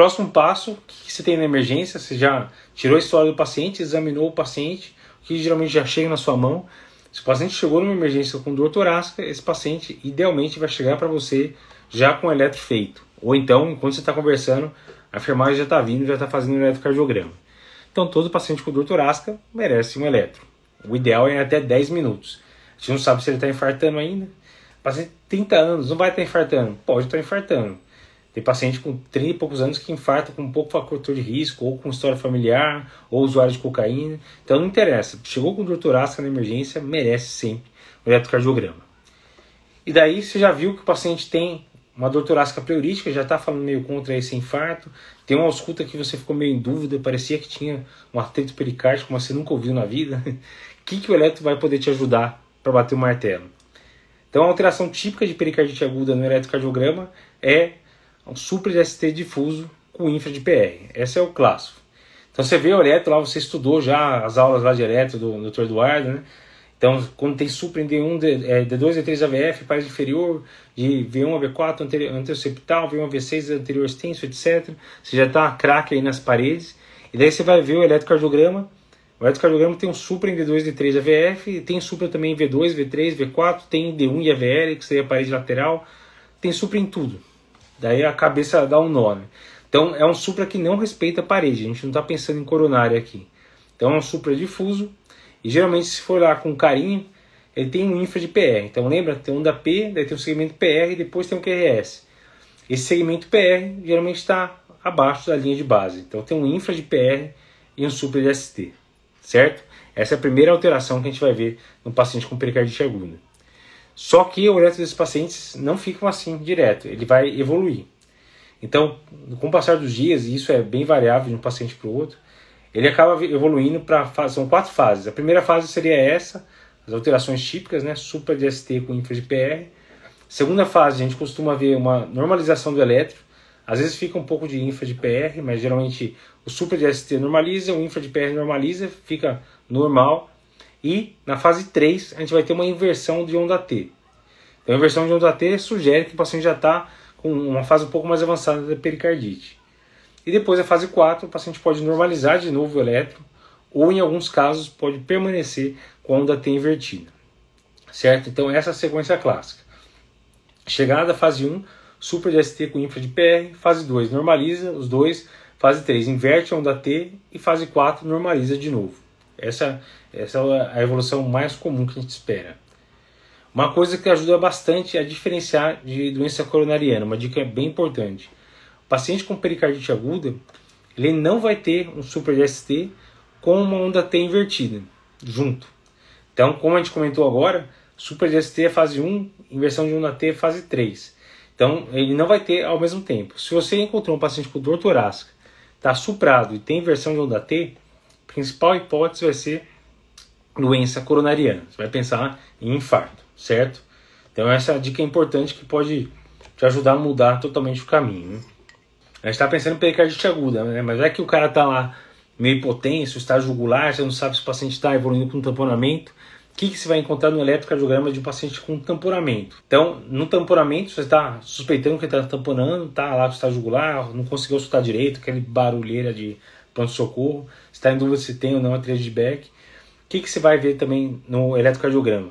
Próximo passo, o que você tem na emergência? Você já tirou a história do paciente, examinou o paciente, o que geralmente já chega na sua mão. Se o paciente chegou numa emergência com dor torácica, esse paciente idealmente vai chegar para você já com o eletro feito. Ou então, enquanto você está conversando, a enfermagem já está vindo, já está fazendo o eletrocardiograma. Então, todo paciente com dor torácica merece um eletro. O ideal é até 10 minutos. A gente não sabe se ele está infartando ainda. O paciente 30 anos, não vai estar tá infartando? Pode estar tá infartando. Tem paciente com 30 e poucos anos que infarta com pouco fator de risco, ou com história familiar, ou usuário de cocaína. Então não interessa. Chegou com dor torácica na emergência, merece sempre o eletrocardiograma. E daí você já viu que o paciente tem uma dor torácica pleurítica, já está falando meio contra esse infarto. Tem uma ausculta que você ficou meio em dúvida, parecia que tinha um atrito pericárdico, mas você nunca ouviu na vida. O que, que o eletro vai poder te ajudar para bater o martelo? Então, a alteração típica de pericardite aguda no eletrocardiograma é um de ST difuso com infra de PR. Esse é o clássico. Então, você vê o eletro lá, você estudou já as aulas lá de eletro do Dr. Eduardo, né? Então, quando tem supra em D1, D, é, D2, D3 AVF, parede inferior, de V1 a V4, anterior, anteroseptal, V1 a V6, anterior extenso, etc. Você já está craque aí nas paredes. E daí você vai ver o eletrocardiograma. O eletrocardiograma tem um supra em D2, D3 AVF, tem supra também em V2, V3, V4, tem D1 e AVL, que seria a parede lateral. Tem supra em tudo. Daí a cabeça dá um. Né? Então, é um supra que não respeita a parede. A gente não está pensando em coronária aqui. Então, é um supra difuso e geralmente, se for lá com carinho, ele tem um infra de PR. Então lembra, tem um da P, daí tem o segmento PR e depois tem o QRS. Esse segmento PR geralmente está abaixo da linha de base. Então tem um infra de PR e um super de ST, certo? Essa é a primeira alteração que a gente vai ver no paciente com pericardite aguda. Só que o eletro desses pacientes não ficam assim direto, ele vai evoluir. Então, com o passar dos dias, e isso é bem variável de um paciente para o outro, ele acaba evoluindo para são quatro fases. A primeira fase seria essa, as alterações típicas, né, supra de ST com infra de PR. Segunda fase, a gente costuma ver uma normalização do elétrico. Às vezes fica um pouco de infra de PR, mas geralmente o supra de ST normaliza, o infra de PR normaliza, fica normal. E na fase 3, a gente vai ter uma inversão de onda T. Então, a inversão de onda T sugere que o paciente já está com uma fase um pouco mais avançada da pericardite. E depois a fase 4, o paciente pode normalizar de novo o elétron, ou em alguns casos pode permanecer com a onda T invertida. Certo? Então essa é a sequência clássica. Chegada à fase 1, super de ST com infra de PR, fase 2 normaliza os dois, fase 3 inverte a onda T e fase 4 normaliza de novo. Essa, essa é a evolução mais comum que a gente espera. Uma coisa que ajuda bastante a diferenciar de doença coronariana, uma dica bem importante paciente com pericardite aguda, ele não vai ter um super DST com uma onda T invertida junto. Então, como a gente comentou agora, super DST é fase 1, inversão de onda T é fase 3. Então, ele não vai ter ao mesmo tempo. Se você encontrou um paciente com dor torácica, está suprado e tem inversão de onda T, principal hipótese vai ser doença coronariana. Você vai pensar em infarto, certo? Então, essa é a dica importante que pode te ajudar a mudar totalmente o caminho. A gente está pensando em pericardite aguda, né? mas é que o cara está lá meio hipotenso, está jugular, você não sabe se o paciente está evoluindo com tamponamento. O que, que você vai encontrar no eletrocardiograma de um paciente com tamponamento? Então, no tamponamento, você está suspeitando que está tamponando, está lá com está jugular, não conseguiu escutar direito, aquele barulheira de pronto-socorro, está em dúvida se tem ou não a trilha de Beck. O que, que você vai ver também no eletrocardiograma?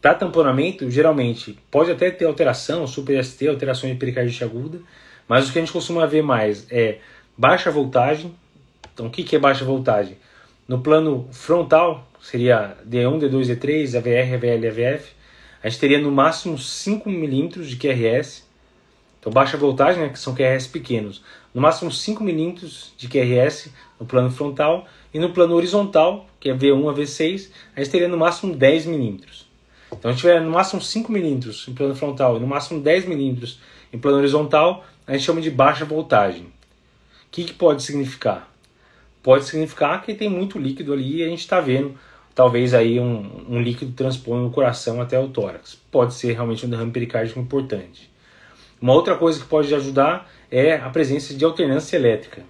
Para tamponamento, geralmente, pode até ter alteração, super ST, alterações de pericardite aguda, mas o que a gente costuma ver mais é baixa voltagem. Então, o que, que é baixa voltagem? No plano frontal, seria D1, D2, D3, AVR, AVL, AVF, a gente teria no máximo 5 milímetros de QRS. Então, baixa voltagem, né, que são QRS pequenos. No máximo 5 milímetros de QRS no plano frontal. E no plano horizontal, que é V1 a V6, a gente teria no máximo 10 milímetros. Então, a gente tiver no máximo 5 milímetros em plano frontal e no máximo 10 milímetros em plano horizontal, a gente chama de baixa voltagem. O que, que pode significar? Pode significar que tem muito líquido ali e a gente está vendo talvez aí um, um líquido transpondo no coração até o tórax. Pode ser realmente um derrame pericárdico importante. Uma outra coisa que pode ajudar é a presença de alternância elétrica.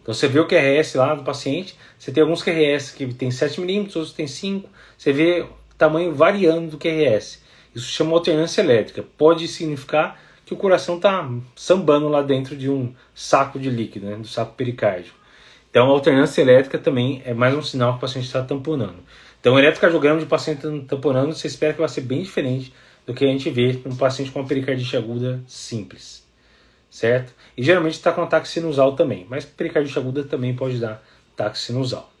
Então você vê o QRS lá do paciente, você tem alguns QRS que tem 7 milímetros, outros tem 5, você vê tamanho variando do QRS. Isso chama alternância elétrica. Pode significar que o coração está sambando lá dentro de um saco de líquido, né, do saco pericárdico. Então, a alternância elétrica também é mais um sinal que o paciente está tamponando. Então, o eletrocardiograma de paciente tamponando, você espera que vai ser bem diferente do que a gente vê num paciente com uma pericardite aguda simples, certo? E geralmente está com ataque sinusal também, mas pericardite aguda também pode dar ataque sinusal.